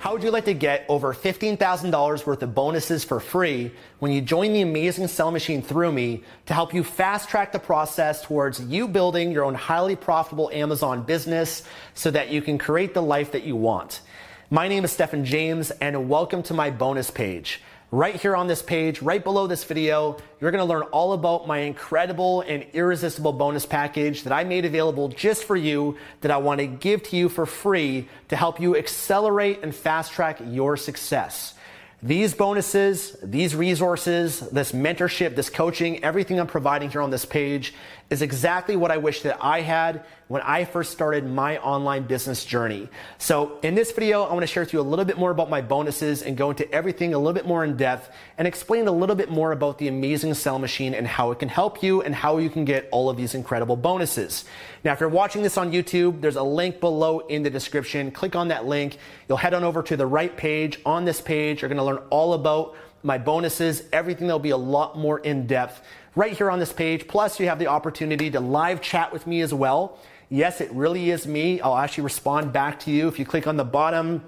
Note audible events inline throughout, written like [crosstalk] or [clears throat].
How would you like to get over $15,000 worth of bonuses for free when you join the amazing Sell Machine through me to help you fast track the process towards you building your own highly profitable Amazon business so that you can create the life that you want? My name is Stefan James and welcome to my bonus page. Right here on this page, right below this video, you're gonna learn all about my incredible and irresistible bonus package that I made available just for you that I wanna give to you for free to help you accelerate and fast track your success. These bonuses, these resources, this mentorship, this coaching, everything I'm providing here on this page is exactly what I wish that I had when I first started my online business journey. So in this video, I want to share with you a little bit more about my bonuses and go into everything a little bit more in depth and explain a little bit more about the amazing sell machine and how it can help you and how you can get all of these incredible bonuses. Now, if you're watching this on YouTube, there's a link below in the description. Click on that link. You'll head on over to the right page. On this page, you're going to learn all about my bonuses, everything that'll be a lot more in depth right here on this page. Plus, you have the opportunity to live chat with me as well. Yes, it really is me. I'll actually respond back to you. If you click on the bottom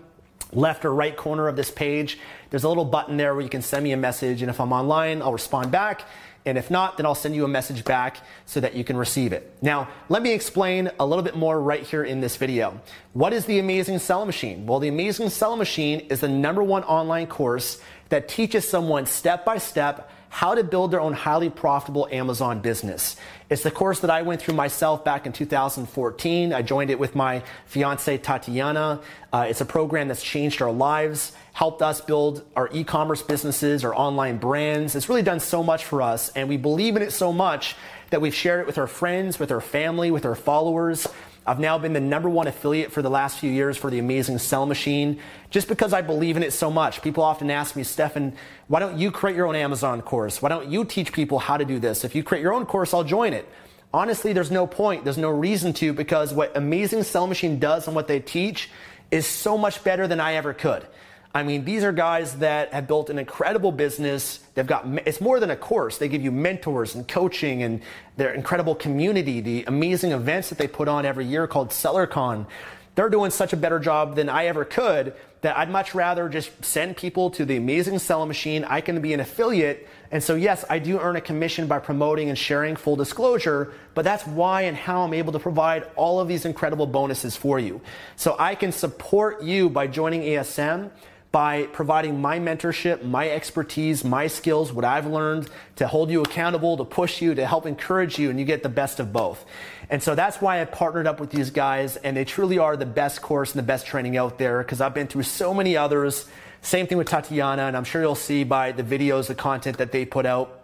left or right corner of this page, there's a little button there where you can send me a message. And if I'm online, I'll respond back. And if not, then I'll send you a message back so that you can receive it. Now, let me explain a little bit more right here in this video. What is the Amazing Sell Machine? Well, the Amazing Sell Machine is the number one online course that teaches someone step by step how to build their own highly profitable Amazon business. It's the course that I went through myself back in 2014. I joined it with my fiance Tatiana. Uh, it's a program that's changed our lives, helped us build our e-commerce businesses, our online brands. It's really done so much for us, and we believe in it so much that we've shared it with our friends, with our family, with our followers. I've now been the number one affiliate for the last few years for the amazing Sell Machine just because I believe in it so much. People often ask me, Stefan, why don't you create your own Amazon course? Why don't you teach people how to do this? If you create your own course, I'll join it. Honestly, there's no point. There's no reason to because what Amazing Sell Machine does and what they teach is so much better than I ever could. I mean, these are guys that have built an incredible business. They've got, it's more than a course. They give you mentors and coaching and their incredible community, the amazing events that they put on every year called SellerCon. They're doing such a better job than I ever could that I'd much rather just send people to the amazing seller Machine. I can be an affiliate. And so, yes, I do earn a commission by promoting and sharing full disclosure, but that's why and how I'm able to provide all of these incredible bonuses for you. So I can support you by joining ASM by providing my mentorship, my expertise, my skills, what I've learned to hold you accountable, to push you, to help encourage you, and you get the best of both. And so that's why I partnered up with these guys, and they truly are the best course and the best training out there because I've been through so many others. Same thing with Tatiana, and I'm sure you'll see by the videos, the content that they put out,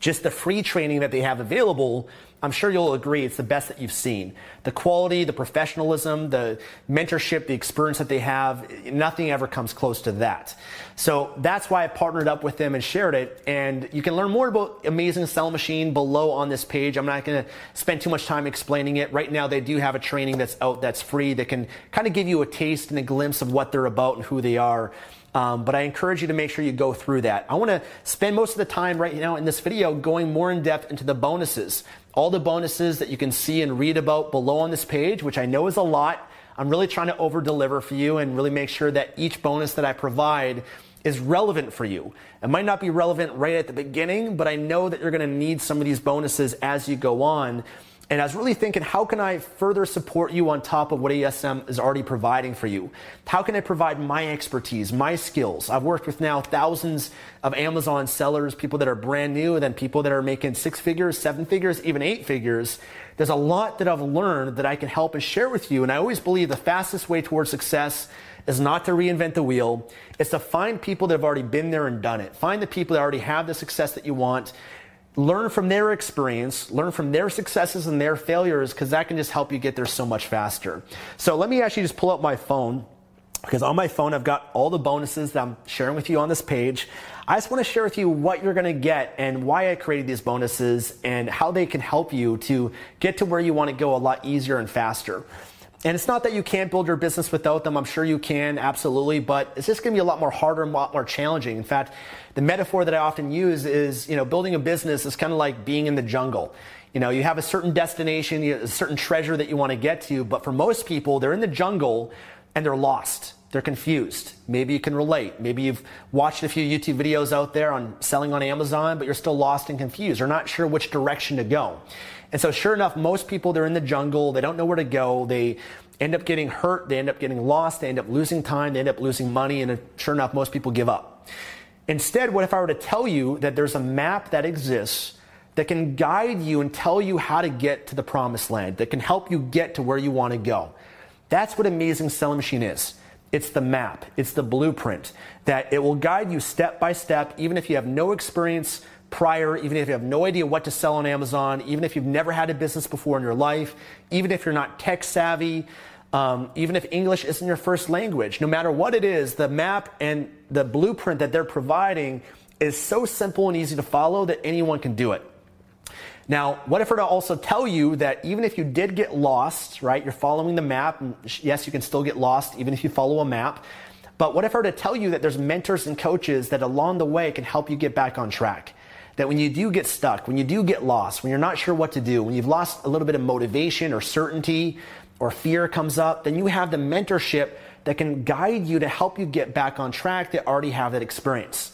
just the free training that they have available I'm sure you'll agree it's the best that you've seen. The quality, the professionalism, the mentorship, the experience that they have, nothing ever comes close to that. So that's why I partnered up with them and shared it. And you can learn more about Amazing Sell Machine below on this page. I'm not going to spend too much time explaining it. Right now, they do have a training that's out that's free that can kind of give you a taste and a glimpse of what they're about and who they are. Um, but I encourage you to make sure you go through that. I want to spend most of the time right now in this video going more in depth into the bonuses. all the bonuses that you can see and read about below on this page, which I know is a lot. I'm really trying to over deliver for you and really make sure that each bonus that I provide is relevant for you. It might not be relevant right at the beginning, but I know that you're going to need some of these bonuses as you go on. And I was really thinking, how can I further support you on top of what ASM is already providing for you? How can I provide my expertise, my skills? I've worked with now thousands of Amazon sellers, people that are brand new, and then people that are making six figures, seven figures, even eight figures. There's a lot that I've learned that I can help and share with you. And I always believe the fastest way towards success is not to reinvent the wheel. It's to find people that have already been there and done it. Find the people that already have the success that you want learn from their experience, learn from their successes and their failures, because that can just help you get there so much faster. So let me actually just pull up my phone, because on my phone I've got all the bonuses that I'm sharing with you on this page. I just want to share with you what you're going to get and why I created these bonuses and how they can help you to get to where you want to go a lot easier and faster. And it's not that you can't build your business without them. I'm sure you can, absolutely, but it's just going to be a lot more harder and a lot more challenging. In fact, the metaphor that I often use is, you know, building a business is kind of like being in the jungle. You know, you have a certain destination, a certain treasure that you want to get to, but for most people, they're in the jungle and they're lost. They're confused. Maybe you can relate. Maybe you've watched a few YouTube videos out there on selling on Amazon, but you're still lost and confused. You're not sure which direction to go. And so, sure enough, most people, they're in the jungle. They don't know where to go. They end up getting hurt. They end up getting lost. They end up losing time. They end up losing money. And sure enough, most people give up. Instead, what if I were to tell you that there's a map that exists that can guide you and tell you how to get to the promised land, that can help you get to where you want to go? That's what Amazing Selling Machine is. It's the map, it's the blueprint that it will guide you step by step, even if you have no experience prior, even if you have no idea what to sell on Amazon, even if you've never had a business before in your life, even if you're not tech savvy, um, even if English isn't your first language, no matter what it is, the map and the blueprint that they're providing is so simple and easy to follow that anyone can do it. Now, what if I were to also tell you that even if you did get lost, right, you're following the map, and yes, you can still get lost even if you follow a map, but what if I were to tell you that there's mentors and coaches that along the way can help you get back on track? that when you do get stuck, when you do get lost, when you're not sure what to do, when you've lost a little bit of motivation or certainty or fear comes up, then you have the mentorship that can guide you to help you get back on track that already have that experience.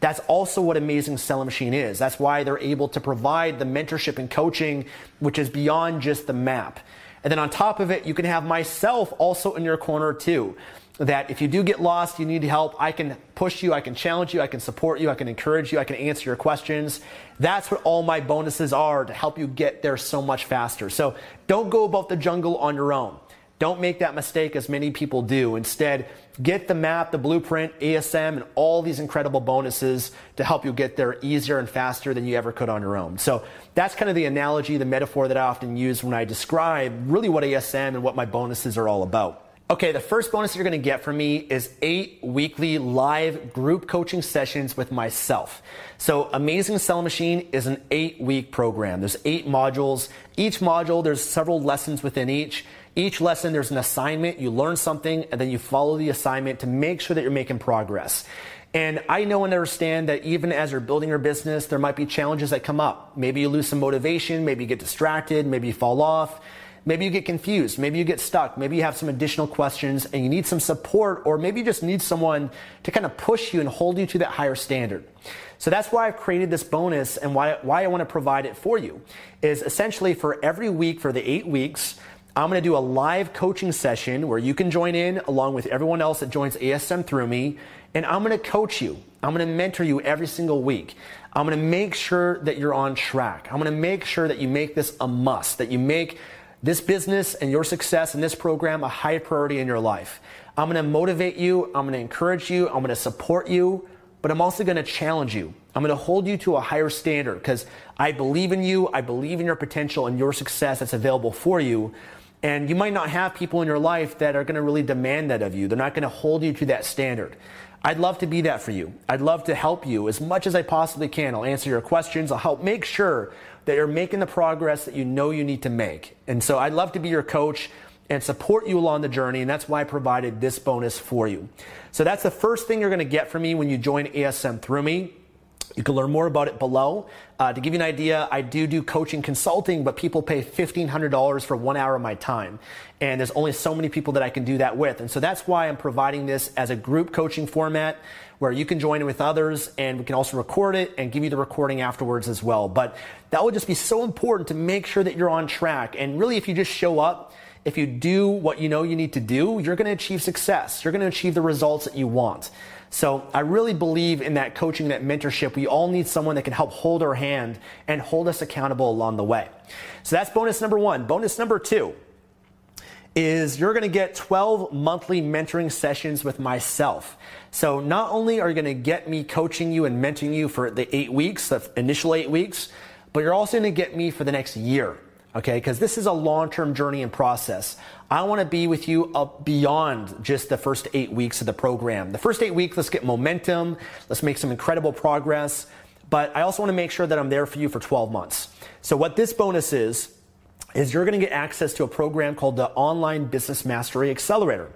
That's also what Amazing Selling Machine is. That's why they're able to provide the mentorship and coaching, which is beyond just the map. And then on top of it, you can have myself also in your corner too that if you do get lost, you need help, I can push you, I can challenge you, I can support you, I can encourage you, I can answer your questions. That's what all my bonuses are to help you get there so much faster. So don't go about the jungle on your own. Don't make that mistake as many people do. Instead, get the map, the blueprint, ASM, and all these incredible bonuses to help you get there easier and faster than you ever could on your own. So that's kind of the analogy, the metaphor that I often use when I describe really what ASM and what my bonuses are all about. Okay, the first bonus you're gonna get from me is eight weekly live group coaching sessions with myself. So, Amazing Selling Machine is an eight week program. There's eight modules. Each module, there's several lessons within each. Each lesson, there's an assignment. You learn something, and then you follow the assignment to make sure that you're making progress. And I know and understand that even as you're building your business, there might be challenges that come up. Maybe you lose some motivation, maybe you get distracted, maybe you fall off. Maybe you get confused. Maybe you get stuck. Maybe you have some additional questions and you need some support, or maybe you just need someone to kind of push you and hold you to that higher standard. So that's why I've created this bonus and why, why I want to provide it for you is essentially for every week for the eight weeks, I'm going to do a live coaching session where you can join in along with everyone else that joins ASM through me. And I'm going to coach you. I'm going to mentor you every single week. I'm going to make sure that you're on track. I'm going to make sure that you make this a must, that you make this business and your success in this program a high priority in your life. I'm going to motivate you. I'm going to encourage you. I'm going to support you, but I'm also going to challenge you. I'm going to hold you to a higher standard because I believe in you. I believe in your potential and your success that's available for you. And you might not have people in your life that are going to really demand that of you. They're not going to hold you to that standard. I'd love to be that for you. I'd love to help you as much as I possibly can. I'll answer your questions. I'll help make sure that you're making the progress that you know you need to make. And so I'd love to be your coach and support you along the journey. And that's why I provided this bonus for you. So that's the first thing you're going to get from me when you join ASM through me. You can learn more about it below. Uh, to give you an idea, I do do coaching consulting, but people pay $1,500 for one hour of my time. And there's only so many people that I can do that with. And so that's why I'm providing this as a group coaching format where you can join with others and we can also record it and give you the recording afterwards as well. But that will just be so important to make sure that you're on track. And really, if you just show up, if you do what you know you need to do, you're going to achieve success. You're going to achieve the results that you want. So I really believe in that coaching, that mentorship. We all need someone that can help hold our hand and hold us accountable along the way. So that's bonus number one. Bonus number two is you're going to get 12 monthly mentoring sessions with myself. So not only are you going to get me coaching you and mentoring you for the eight weeks, the initial eight weeks, but you're also going to get me for the next year. Okay, because this is a long term journey and process. I want to be with you up beyond just the first eight weeks of the program. The first eight weeks, let's get momentum, let's make some incredible progress. But I also want to make sure that I'm there for you for 12 months. So, what this bonus is, is you're going to get access to a program called the Online Business Mastery Accelerator.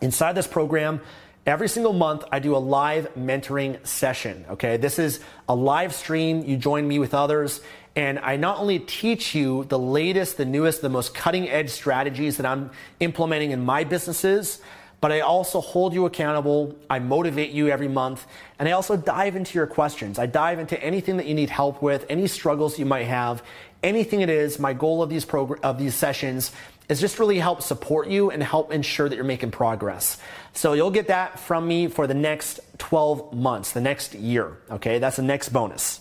Inside this program, Every single month, I do a live mentoring session. Okay, this is a live stream. You join me with others, and I not only teach you the latest, the newest, the most cutting edge strategies that I'm implementing in my businesses, but I also hold you accountable. I motivate you every month, and I also dive into your questions. I dive into anything that you need help with, any struggles you might have, anything it is. My goal of these progr- of these sessions is just really help support you and help ensure that you're making progress. So you'll get that from me for the next 12 months, the next year. Okay, that's the next bonus.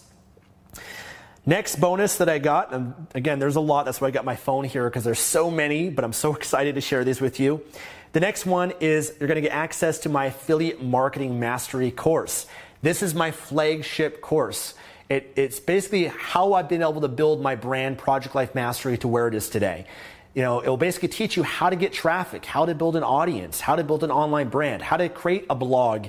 Next bonus that I got, and again, there's a lot. That's why I got my phone here because there's so many, but I'm so [laughs] excited to share these with you. The next one is you're going to get access to my affiliate marketing mastery course. This is my flagship course. It, it's basically how I've been able to build my brand, Project Life Mastery, to where it is today you know, it'll basically teach you how to get traffic, how to build an audience, how to build an online brand, how to create a blog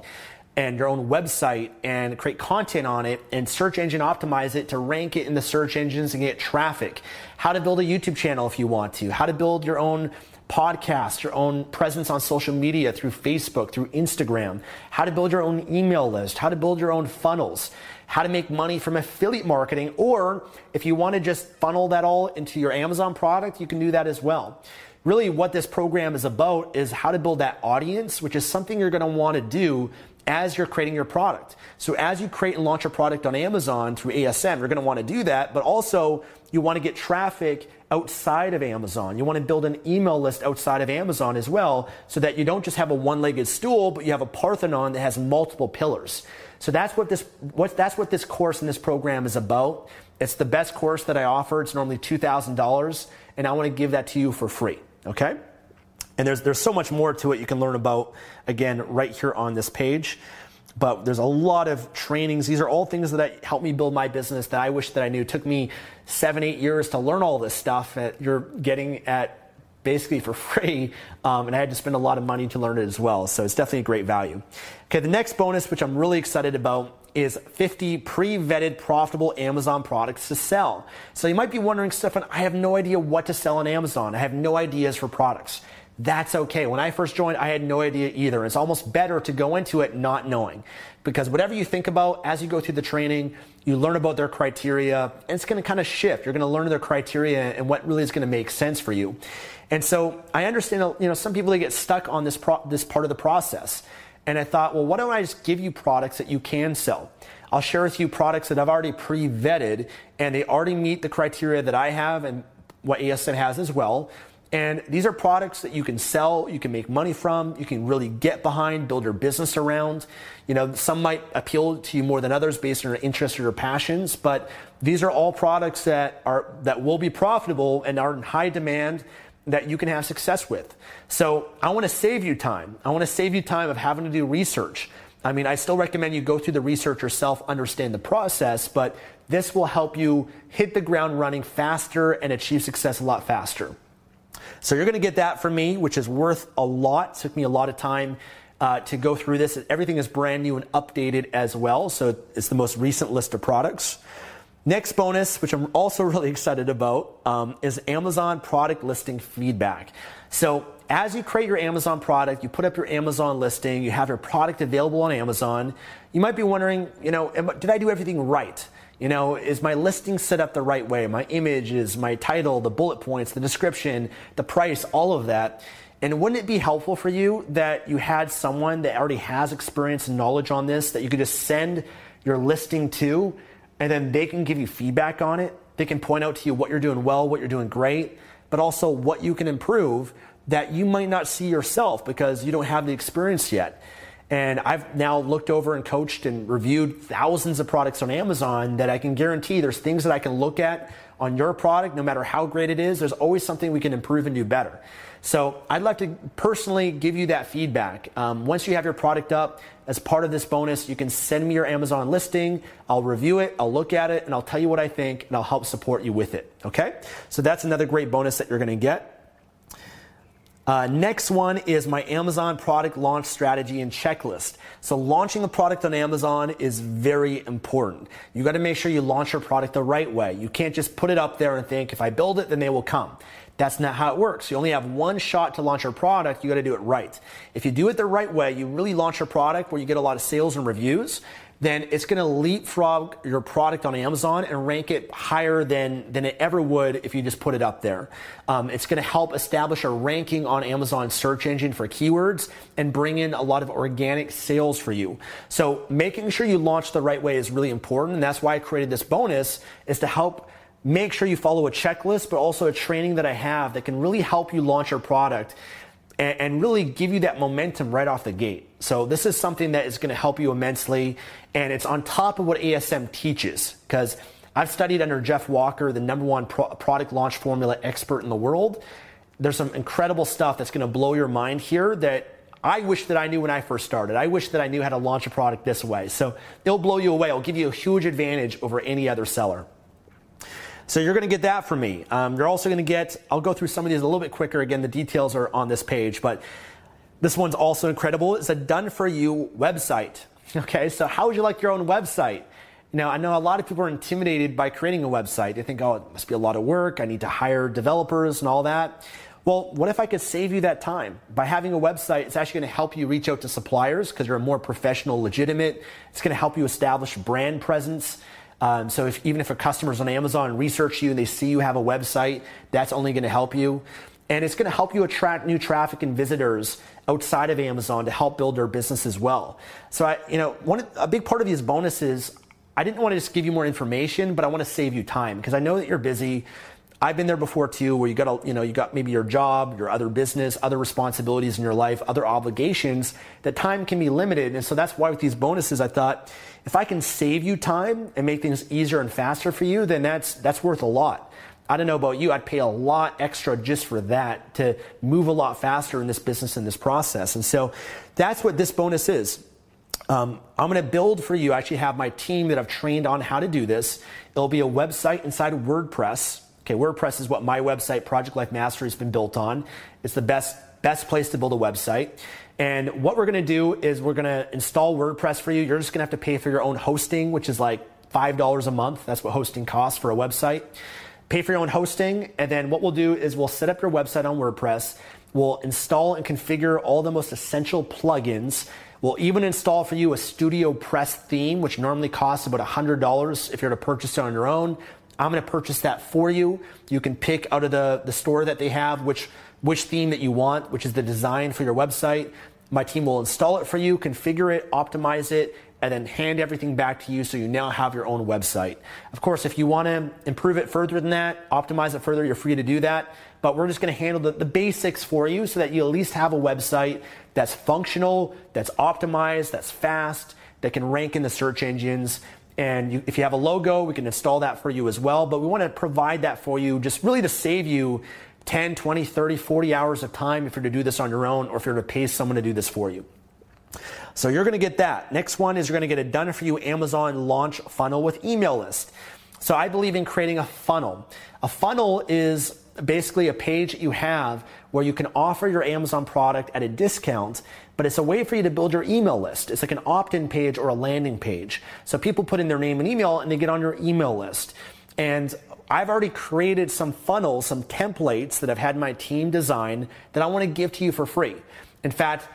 and your own website and create content on it and search engine optimize it to rank it in the search engines and get traffic. How to build a YouTube channel if you want to, how to build your own podcast, your own presence on social media through Facebook, through Instagram, how to build your own email list, how to build your own funnels, how to make money from affiliate marketing, or if you want to just funnel that all into your Amazon product, you can do that as well. Really, what this program is about is how to build that audience, which is something you're going to want to do as you're creating your product. So as you create and launch a product on Amazon through ASM, you're going to want to do that, but also you want to get traffic outside of Amazon. You want to build an email list outside of Amazon as well so that you don't just have a one-legged stool, but you have a Parthenon that has multiple pillars. So that's what this what that's what this course and this program is about. It's the best course that I offer. It's normally $2,000 and I want to give that to you for free, okay? And there's, there's so much more to it you can learn about, again, right here on this page. But there's a lot of trainings. These are all things that helped me build my business that I wish that I knew. It took me seven, eight years to learn all this stuff that you're getting at basically for [laughs] free. Um, and I had to spend a lot of money to learn it as well. So it's definitely a great value. Okay, the next bonus, which I'm really excited about, is 50 pre-vetted profitable Amazon products to sell. So you might be wondering, Stefan, I have no idea what to sell on Amazon. I have no ideas for products that's okay. When I first joined, I had no idea either. It's almost better to go into it not knowing because whatever you think about as you go through the training, you learn about their criteria and it's going to kind of shift. You're going to learn their criteria and what really is going to make sense for you. And so I understand, you know, some people they get stuck on this pro- this part of the process. And I thought, well, why don't I just give you products that you can sell? I'll share with you products that I've already pre-vetted and they already meet the criteria that I have and what ASM has as well. And these are products that you can sell, you can make money from, you can really get behind, build your business around. You know, some might appeal to you more than others based on your interests or your passions, but these are all products that are that will be profitable and are in high demand that you can have success with. So I want to save you time. I want to save you time of having to do research. I mean, I still recommend you go through the research yourself, understand the process, but this will help you hit the ground running faster and achieve success a lot faster. So you're going to get that from me, which is worth a lot. It took me a lot of time uh, to go through this. Everything is brand new and updated as well. So it's the most recent list of products. Next bonus, which I'm also [laughs] really excited about, um, is Amazon product listing feedback. So as you create your Amazon product, you put up your Amazon listing, you have your product available on Amazon, you might be wondering, you know, did I do everything right? You know, is my listing set up the right way? My images, my title, the bullet points, the description, the price, all of that. And wouldn't it be helpful for you that you had someone that already has experience and knowledge on this that you could just send your listing to and then they can give you feedback on it? They can point out to you what you're doing well, what you're doing great, but also what you can improve that you might not see yourself because you don't have the experience yet. And I've now looked over and coached and reviewed thousands of products on Amazon that I can guarantee there's things that I can look at on your product, no matter how great it is, there's always something we can improve and do better. So I'd like to personally give you that feedback. Um, once you have your product up, as part of this bonus, you can send me your Amazon listing. I'll review it, I'll look at it, and I'll tell you what I think, and I'll help support you with it. Okay? So that's another great bonus that you're to get. Uh, next one is my Amazon product launch strategy and checklist. So launching a product on Amazon is very important. You got to make sure you launch your product the right way. You can't just put it up there and think if I build it, then they will come. That's not how it works. You only have one shot to launch your product. You got to do it right. If you do it the right way, you really launch your product where you get a lot of sales and reviews then it's going to leapfrog your product on Amazon and rank it higher than, than it ever would if you just put it up there. Um, it's going to help establish a ranking on Amazon search engine for keywords and bring in a lot of organic sales for you. So making sure you launch the right way is really important. And that's why I created this bonus is to help make sure you follow a checklist, but also a training that I have that can really help you launch your product and, and really give you that momentum right off the gate. So this is something that is going to help you immensely, and it's on top of what ASM teaches because I've studied under Jeff Walker, the number one pro- product launch formula expert in the world. There's some incredible stuff that's going to blow your mind here that I wish that I knew when I first started. I wish that I knew how to launch a product this way. So it'll blow you away. It'll give you a huge advantage over any other seller. So you're going to get that from me. Um, you're also going to get, I'll go through some of these a little bit quicker. Again, the details are on this page, but this one's also incredible. It's a done for you website. [laughs] Okay, so how would you like your own website? Now, I know a lot of people are intimidated by creating a website. They think, oh, it must be a lot of work. I need to hire developers and all that. Well, what if I could save you that time? By having a website, it's actually going to help you reach out to suppliers because you're more professional, legitimate. It's going to help you establish brand presence. Um, so if, even if a customer's on Amazon and research you and they see you have a website, that's only going to help you. And it's going to help you attract new traffic and visitors outside of Amazon to help build their business as well. So I, you know, one a big part of these bonuses, I didn't want to just give you more information, but I want to save you time because I know that you're busy. I've been there before too, where you got a, you know, you got maybe your job, your other business, other responsibilities in your life, other obligations. That time can be limited, and so that's why with these bonuses, I thought if I can save you time and make things easier and faster for you, then that's that's worth a lot. I don't know about you, I'd pay a lot extra just for that to move a lot faster in this business in this process, and so that's what this bonus is. Um, I'm going to build for you. I actually have my team that I've trained on how to do this. It'll be a website inside WordPress Okay, WordPress is what my website, Project Life Mastery, has been built on. It's the best best place to build a website. And what we're to do is we're to install WordPress for you. You're just to have to pay for your own hosting, which is like $5 a month. That's what hosting costs for a website. Pay for your own hosting, and then what we'll do is we'll set up your website on WordPress. We'll install and configure all the most essential plugins. We'll even install for you a Studio Press theme, which normally costs about $100 if you're to purchase it on your own. I'm going to purchase that for you. You can pick out of the, the store that they have which, which theme that you want, which is the design for your website. My team will install it for you, configure it, optimize it, and then hand everything back to you so you now have your own website. Of course, if you want to improve it further than that, optimize it further, you're free to do that. But we're just going to handle the, the, basics for you so that you at least have a website that's functional, that's optimized, that's fast, that can rank in the search engines, and you, if you have a logo, we can install that for you as well. But we want to provide that for you just really to save you 10, 20, 30, 40 hours of time if you're to do this on your own or if you're to pay someone to do this for you. So you're going to get that. Next one is you're going to get a done for you Amazon launch funnel with email list. So I believe in creating a funnel. A funnel is basically a page that you have where you can offer your Amazon product at a discount, but it's a way for you to build your email list. It's like an opt in page or a landing page. So people put in their name and email and they get on your email list. And I've already created some funnels, some templates that I've had my team design that I want to give to you for free. In fact,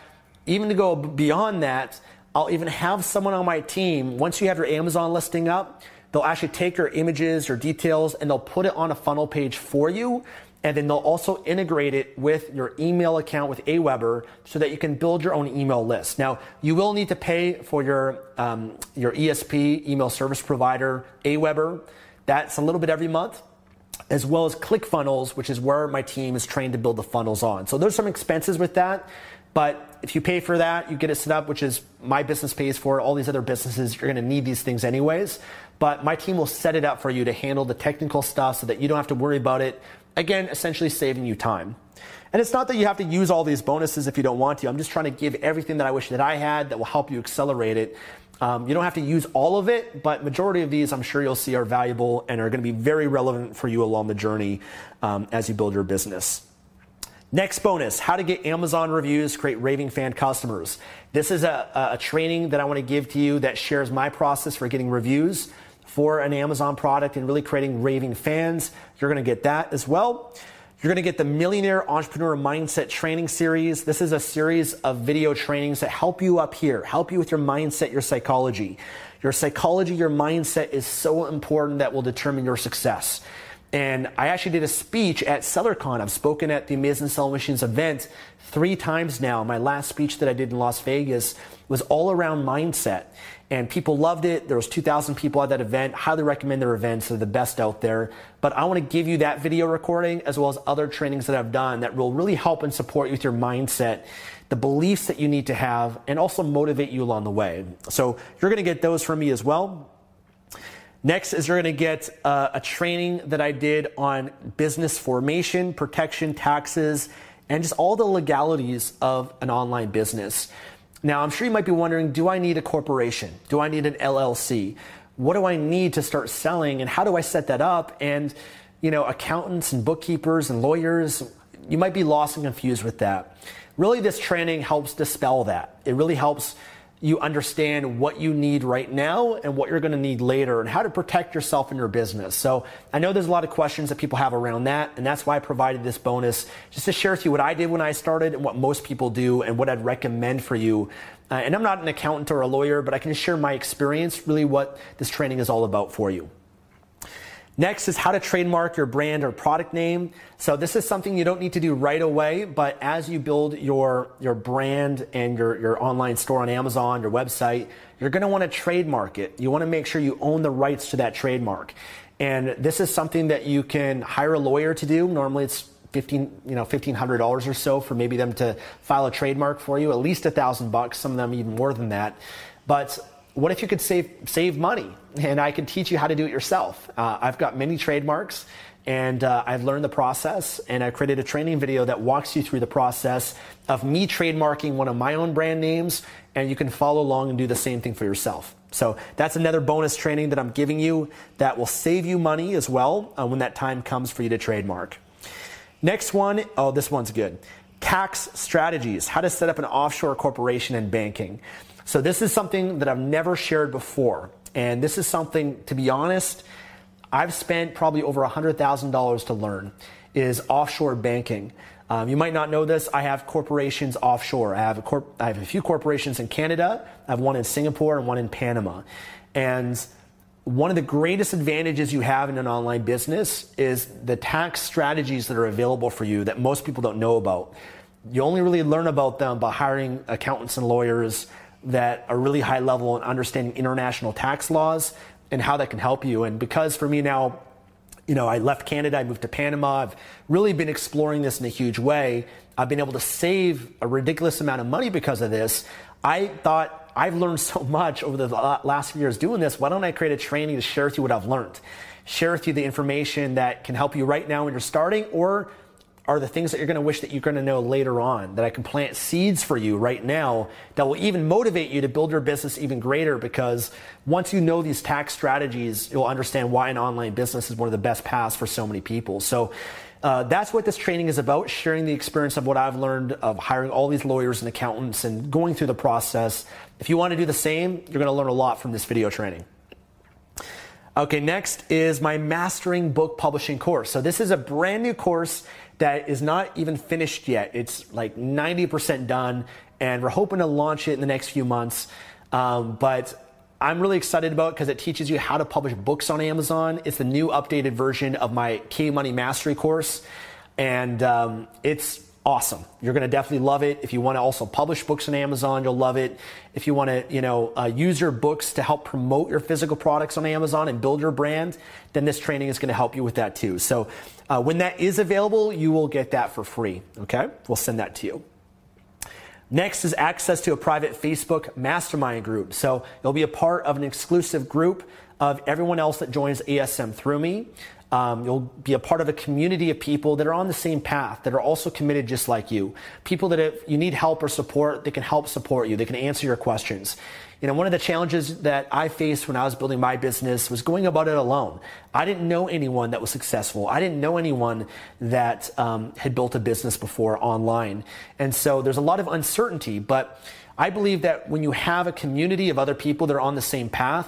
even to go beyond that, I'll even have someone on my team, once you have your Amazon listing up, they'll actually take your images, your details, and they'll put it on a funnel page for you. And then they'll also integrate it with your email account with Aweber so that you can build your own email list. Now, you will need to pay for your, um, your ESP, email service provider, Aweber. That's a little bit every month as well as ClickFunnels, which is where my team is trained to build the funnels on. So there's some expenses with that, but if you pay for that, you get it set up, which is my business pays for. All these other businesses, you're going to need these things anyways. But my team will set it up for you to handle the technical stuff so that you don't have to worry about it. Again, essentially saving you time. And it's not that you have to use all these bonuses if you don't want to. I'm just trying to give everything that I wish that I had that will help you accelerate it. Um, you don't have to use all of it, but majority of these I'm sure you'll see are valuable and are going to be very relevant for you along the journey um, as you build your business. Next bonus, how to get Amazon reviews, create raving fan customers. This is a, a training that I want to give to you that shares my process for getting reviews for an Amazon product and really creating raving fans. You're going to get that as well. You're going to get the Millionaire Entrepreneur Mindset Training Series. This is a series of video trainings that help you up here, help you with your mindset, your psychology. Your psychology, your mindset is so important that will determine your success. And I actually did a speech at SellerCon. I've spoken at the Amazing Selling Machines event three times now. My last speech that I did in Las Vegas was all around mindset. And people loved it. There was 2,000 people at that event. Highly recommend their events. They're the best out there. But I want to give you that video recording as well as other trainings that I've done that will really help and support you with your mindset, the beliefs that you need to have, and also motivate you along the way. So you're going to get those from me as well. Next is you're going to get uh, a training that I did on business formation, protection, taxes, and just all the legalities of an online business. Now, I'm sure you might be wondering do I need a corporation? Do I need an LLC? What do I need to start selling and how do I set that up? And, you know, accountants and bookkeepers and lawyers, you might be lost and confused with that. Really, this training helps dispel that. It really helps you understand what you need right now and what you're going to need later and how to protect yourself and your business. So I know there's a lot of questions that people have around that. And that's why I provided this bonus just to share with you what I did when I started and what most people do and what I'd recommend for you. Uh, and I'm not an accountant or a lawyer, but I can share my experience, really what this training is all about for you. Next is how to trademark your brand or product name. So this is something you don't need to do right away, but as you build your, your brand and your, your online store on Amazon, your website, you're going to want to trademark it. You want to make sure you own the rights to that trademark. And this is something that you can hire a lawyer to do. Normally it's 15, you know, $1,500 or so for maybe them to file a trademark for you, at least a thousand bucks, some of them even more than that. But what if you could save save money and I can teach you how to do it yourself? Uh, I've got many trademarks and uh, I've learned the process and I created a training video that walks you through the process of me trademarking one of my own brand names and you can follow along and do the same thing for yourself. So that's another bonus training that I'm giving you that will save you money as well uh, when that time comes for you to trademark. Next one, oh, this one's good. Tax strategies, how to set up an offshore corporation in banking. So this is something that I've never shared before. And this is something, to be honest, I've spent probably over $100,000 to learn is offshore banking. Um, you might not know this. I have corporations offshore. I have, a corp- I have a few corporations in Canada. I have one in Singapore and one in Panama. And one of the greatest advantages you have in an online business is the tax strategies that are available for you that most people don't know about. You only really learn about them by hiring accountants and lawyers, that are really high level in understanding international tax laws and how that can help you. And because for me now, you know, I left Canada, I moved to Panama. I've really been exploring this in a huge way. I've been able to save a ridiculous amount of money because of this. I thought I've learned [laughs] so much over the last few years doing this. Why don't I create a training to share with you what I've learned? Share with you the information that can help you right now when you're starting or are the things that you're going to wish that you're going to know later on, that I can plant seeds for you right now that will even motivate you to build your business even greater because once you know these tax strategies, you'll understand why an online business is one of the best paths for so many people. So uh, that's what this training is about, sharing the experience of what I've learned of hiring all these lawyers and accountants and going through the process. If you want to do the same, you're going to learn a lot from this video training. Okay, next is my Mastering Book Publishing course. So this is a brand new course that is not even finished yet. It's like 90% done, and we're hoping to launch it in the next few months. Um, but I'm really excited about it because it teaches you how to publish books on Amazon. It's the new updated version of my K Money Mastery course, and um, it's awesome. You're going to definitely love it. If you want to also publish books on Amazon, you'll love it. If you want to, you know, uh, use your books to help promote your physical products on Amazon and build your brand, then this training is going to help you with that too. So uh, when that is available, you will get that for free. Okay, we'll send that to you. Next is access to a private Facebook mastermind group. So you'll be a part of an exclusive group of everyone else that joins ASM through me. Um, you'll be a part of a community of people that are on the same path, that are also committed just like you. People that if you need help or support, they can help support you. They can answer your questions. You know, one of the challenges that I faced when I was building my business was going about it alone. I didn't know anyone that was successful. I didn't know anyone that um, had built a business before online. And so there's a lot of uncertainty, but I believe that when you have a community of other people that are on the same path,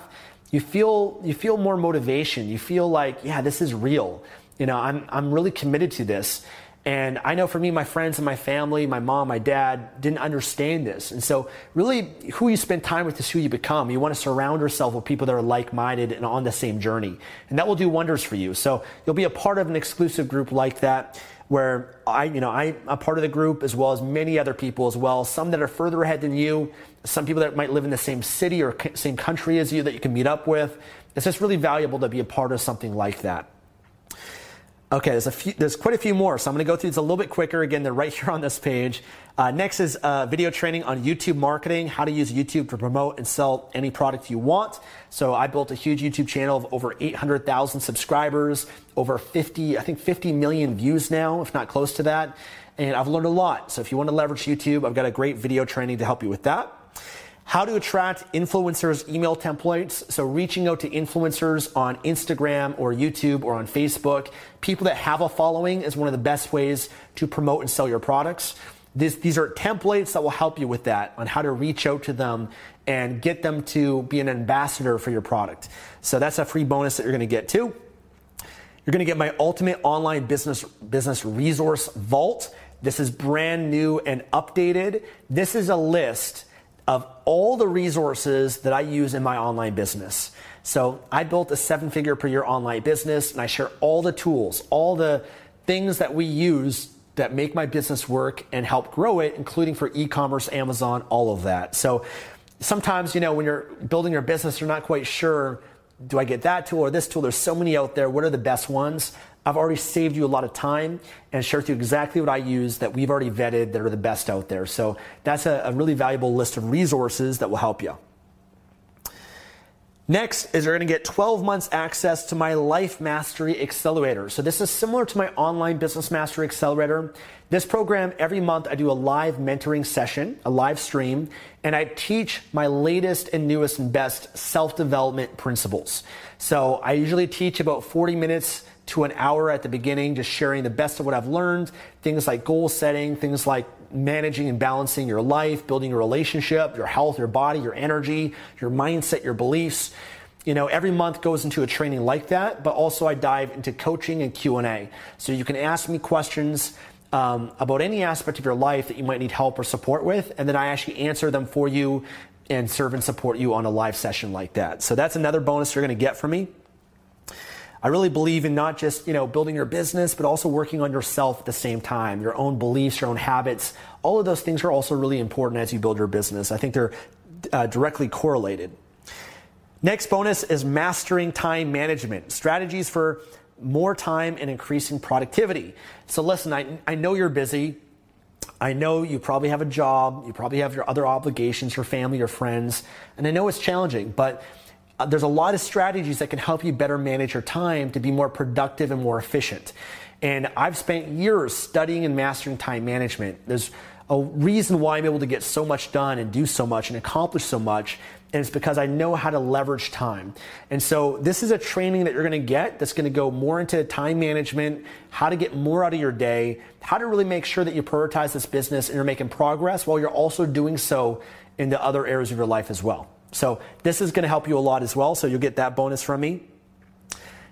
you feel you feel more motivation. You feel like, yeah, this is real. You know, I'm I'm really committed to this. And I know for me, my friends and my family, my mom, my dad didn't understand this. And so, really, who you spend time with is who you become. You want to surround yourself with people that are like minded and on the same journey. And that will do wonders for you. So, you'll be a part of an exclusive group like that where I, you know, I'm a part of the group as well as many other people as well. Some that are further ahead than you, some people that might live in the same city or same country as you that you can meet up with. It's just really valuable to be a part of something like that. Okay, there's a few, there's quite a few more, so I'm going to go through these a little bit quicker. Again, they're right [laughs] here on this page. Uh, next is uh, video training on YouTube marketing, how to use YouTube to promote and sell any product you want. So I built a huge YouTube channel of over 800,000 subscribers, over 50, I think 50 million views now, if not close to that. And I've learned a lot. So if you want to leverage YouTube, I've got a great video training to help you with that how to attract influencers email templates. So reaching out to influencers on Instagram or YouTube or on Facebook, people that have a following is one of the best ways to promote and sell your products. This, these are templates that will help you with that on how to reach out to them and get them to be an ambassador for your product. So that's a free bonus that you're going to get too. You're going to get my ultimate online business business resource vault. This is brand new and updated. This is a list of all the resources that I use in my online business. So I built a seven figure per year online business and I share all the tools, all the things that we use that make my business work and help grow it, including for e-commerce, Amazon, all of that. So sometimes, you know, when you're building your business, you're not quite sure, do I get that tool or this tool? There's so many out there. What are the best ones? I've already saved you a lot of time and shared with you exactly what I use that we've already vetted that are the best out there. So that's a, a really valuable list of resources that will help you. Next is you're going to get 12 months access to my Life Mastery Accelerator. So this is similar to my online Business Mastery Accelerator. This program, every month I do a live mentoring session, a live stream, and I teach my latest and newest and best self-development principles. So I usually teach about 40 minutes to an hour at the beginning, just sharing the best of what I've learned, things like goal setting, things like managing and balancing your life, building a relationship, your health, your body, your energy, your mindset, your beliefs. You know, every month goes into a training like that, but also I dive into coaching and Q&A. So you can ask me questions um, about any aspect of your life that you might need help or support with, and then I actually answer them for you and serve and support you on a live session like that. So that's another bonus you're going to get from me. I really believe in not just, you know, building your business, but also working on yourself at the same time, your own beliefs, your own habits. All of those things are also really important as you build your business. I think they're uh, directly correlated. Next bonus is mastering time management, strategies for more time and increasing productivity. So listen, I, I know you're busy. I know you probably have a job. You probably have your other obligations, your family, your friends. And I know it's challenging, but uh, there's a lot of strategies that can help you better manage your time to be more productive and more efficient. And I've spent years studying and mastering time management. There's a reason why I'm able to get so much done and do so much and accomplish so much. And it's because I know how to leverage time. And so this is a training that you're going to get that's going to go more into time management, how to get more out of your day, how to really make sure that you prioritize this business and you're making progress while you're also doing so in the other areas of your life as well. So this is going to help you a lot as well. So you'll get that bonus from me.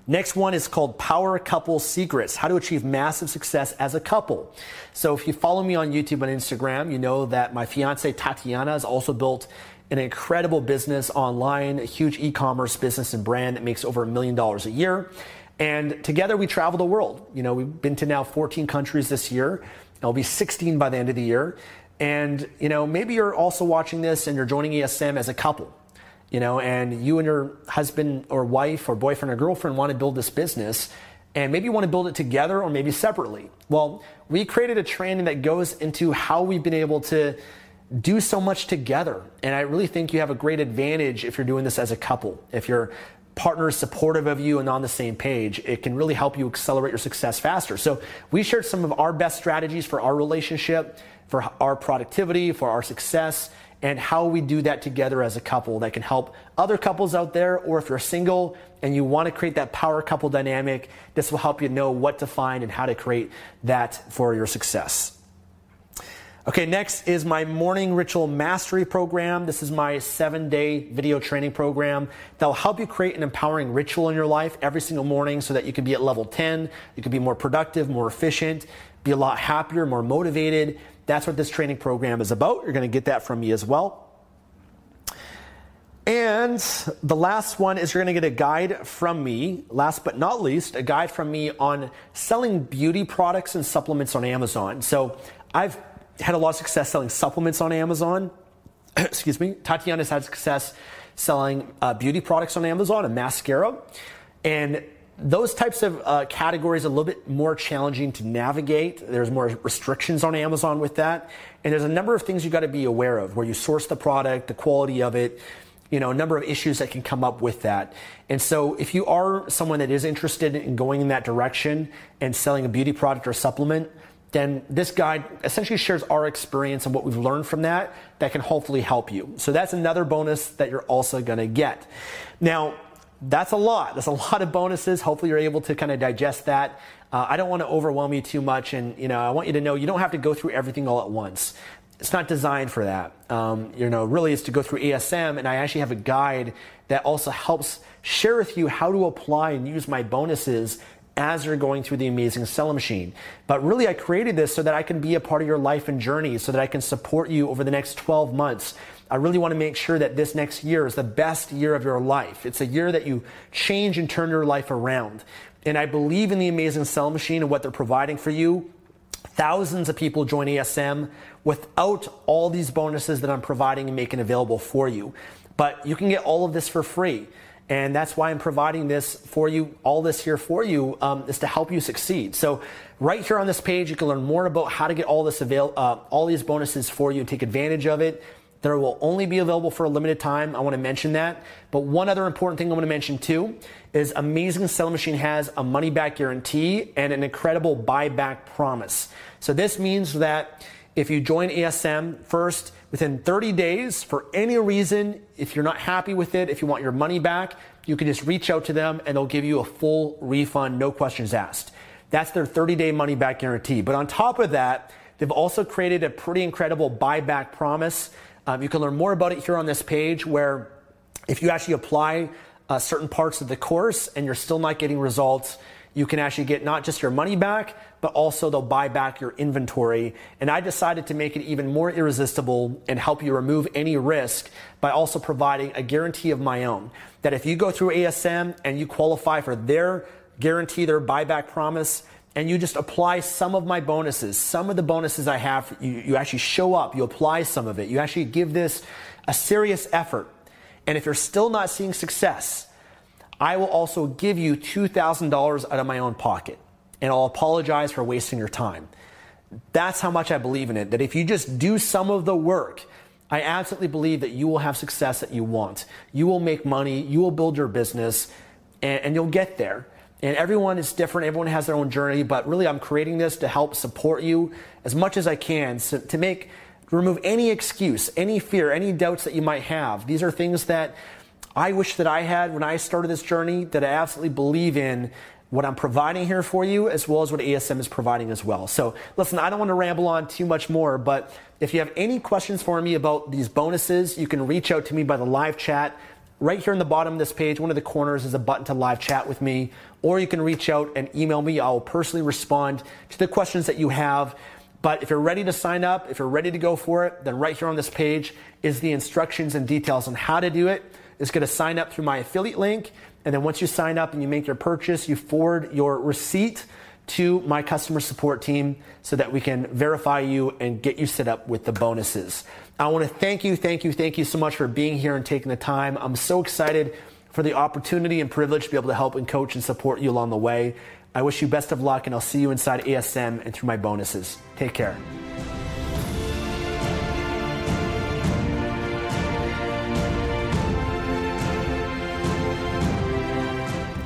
Next one is called Power Couple Secrets How to Achieve Massive Success as a Couple. So, if you follow me on YouTube and Instagram, you know that my fiance Tatiana has also built an incredible business online, a huge e commerce business and brand that makes over a million dollars a year. And together we travel the world. You know, we've been to now 14 countries this year. I'll be 16 by the end of the year. And, you know, maybe you're also watching this and you're joining ASM as a couple you know, and you and your husband or wife or boyfriend or girlfriend want to build this business, and maybe you want to build it together or maybe separately. Well, we created a training that goes into how we've been able to do so much together. And I really think you have a great advantage if you're doing this as a couple. If your partner is supportive of you and on the same page, it can really help you accelerate your success faster. So we shared some of our best strategies for our relationship, for our productivity, for our success and how we do that together as a couple that can help other couples out there, or if you're single and you want to create that power couple dynamic, this will help you know what to find and how to create that for your success. Okay, next is my morning ritual mastery program. This is my seven day video training program that will help you create an empowering ritual in your life every single morning so that you can be at level 10, you can be more productive, more efficient, be a lot happier, more motivated, that's what this training program is about. You're going to get that from me as well. And the last one is you're going to get a guide from me, last but not least, a guide from me on selling beauty products and supplements on Amazon. So I've had a lot of success selling supplements on Amazon. [clears throat] Excuse me. Tatiana's had success selling uh, beauty products on Amazon, a mascara. And those types of uh, categories are a little bit more challenging to navigate. There's more restrictions on Amazon with that. And there's a number of things you got to be aware of where you source the product, the quality of it, you know, a number of issues that can come up with that. And so if you are someone that is interested in going in that direction and selling a beauty product or supplement, then this guide essentially shares our experience and what we've learned from that that can hopefully help you. So that's another bonus that you're also going to get. Now, that's a lot. That's a [laughs] lot of bonuses. Hopefully, you're able to kind of digest that. Uh, I don't want to overwhelm you too much, and you know, I want you to know you don't have to go through everything all at once. It's not designed for that. Um, you know, really, it's to go through ASM and I actually have a guide that also helps share with you how to apply and use my bonuses as you're going through the amazing selling machine. But really, I created this so that I can be a part of your life and journey, so that I can support you over the next 12 months I really want to make sure that this next year is the best year of your life. It's a year that you change and turn your life around. And I believe in the amazing sell machine and what they're providing for you. Thousands of people join ASM without all these bonuses that I'm providing and making available for you. But you can get all of this for free. And that's why I'm providing this for you, all this here for you, um, is to help you succeed. So right here on this page, you can learn more about how to get all this avail, uh, all these bonuses for you and take advantage of it There will only be available for a limited time. I want to mention that. But one other important thing I want to mention too is Amazing Selling Machine has a money back guarantee and an incredible buyback promise. So this means that if you join ASM first within 30 days for any reason, if you're not happy with it, if you want your money back, you can just reach out to them and they'll give you a full refund, no questions asked. That's their 30 day money back guarantee. But on top of that, they've also created a pretty incredible buyback promise um, you can learn more about it here on this page where if you actually apply uh, certain parts of the course and you're still not getting results, you can actually get not just your money back, but also they'll buy back your inventory. And I decided to make it even more irresistible and help you remove any risk by also providing a guarantee of my own. That if you go through ASM and you qualify for their guarantee, their buyback promise, and you just apply some of my bonuses, some of the bonuses I have, you, you actually show up, you apply some of it, you actually give this a serious effort. And if you're still not seeing success, I will also give you $2,000 out of my own pocket. And I'll apologize for wasting your time. That's how much I believe in it. That if you just do some of the work, I absolutely believe that you will have success that you want. You will make money, you will build your business, and, and you'll get there. And everyone is different, everyone has their own journey, but really I'm creating this to help support you as much as I can so, to make remove any excuse, any fear, any doubts that you might have. These are things that I wish that I had when I started this journey that I absolutely believe in what I'm providing here for you as well as what ASM is providing as well. So listen, I don't want to ramble on too much more, but if you have any questions for me about these bonuses, you can reach out to me by the live chat right here in the bottom of this page, one of the corners is a button to live chat with me, or you can reach out and email me. I'll personally respond to the questions that you have. But if you're ready to sign up, if you're ready to go for it, then right here on this page is the instructions and details on how to do it. It's going to sign up through my affiliate link. And then once you sign up and you make your purchase, you forward your receipt to my customer support team so that we can verify you and get you set up with the bonuses. I want to thank you, thank you, thank you so much for being here and taking the time. I'm so excited for the opportunity and privilege to be able to help and coach and support you along the way. I wish you best of luck and I'll see you inside ASM and through my bonuses. Take care.